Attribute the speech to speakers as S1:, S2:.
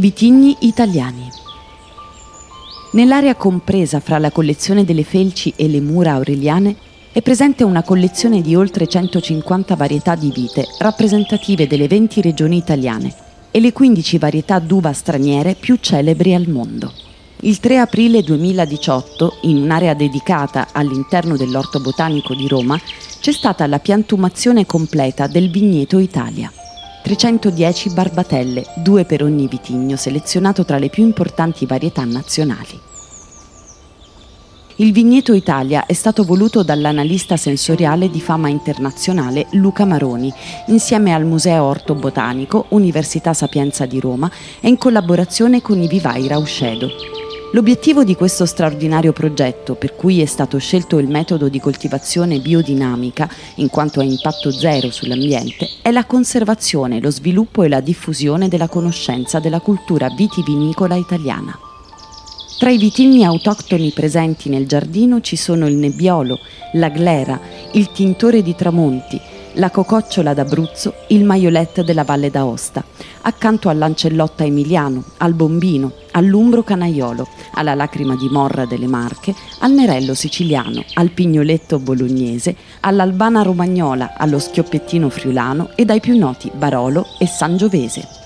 S1: Vitigni italiani. Nell'area compresa fra la collezione delle felci e le mura aureliane è presente una collezione di oltre 150 varietà di vite rappresentative delle 20 regioni italiane e le 15 varietà d'uva straniere più celebri al mondo. Il 3 aprile 2018, in un'area dedicata all'interno dell'Orto Botanico di Roma, c'è stata la piantumazione completa del Vigneto Italia. 310 barbatelle, due per ogni vitigno, selezionato tra le più importanti varietà nazionali. Il Vigneto Italia è stato voluto dall'analista sensoriale di fama internazionale Luca Maroni, insieme al Museo Orto Botanico, Università Sapienza di Roma e in collaborazione con i vivai Rauscedo. L'obiettivo di questo straordinario progetto, per cui è stato scelto il metodo di coltivazione biodinamica, in quanto ha impatto zero sull'ambiente, è la conservazione, lo sviluppo e la diffusione della conoscenza della cultura vitivinicola italiana. Tra i vitigni autoctoni presenti nel giardino ci sono il nebbiolo, la glera, il tintore di Tramonti, la cococciola d'Abruzzo, il maiolet della Valle d'Aosta, accanto all'ancellotta emiliano, al bombino, all'umbro canaiolo, alla lacrima di morra delle Marche, al nerello siciliano, al pignoletto bolognese, all'albana romagnola, allo schioppettino friulano e dai più noti Barolo e Sangiovese.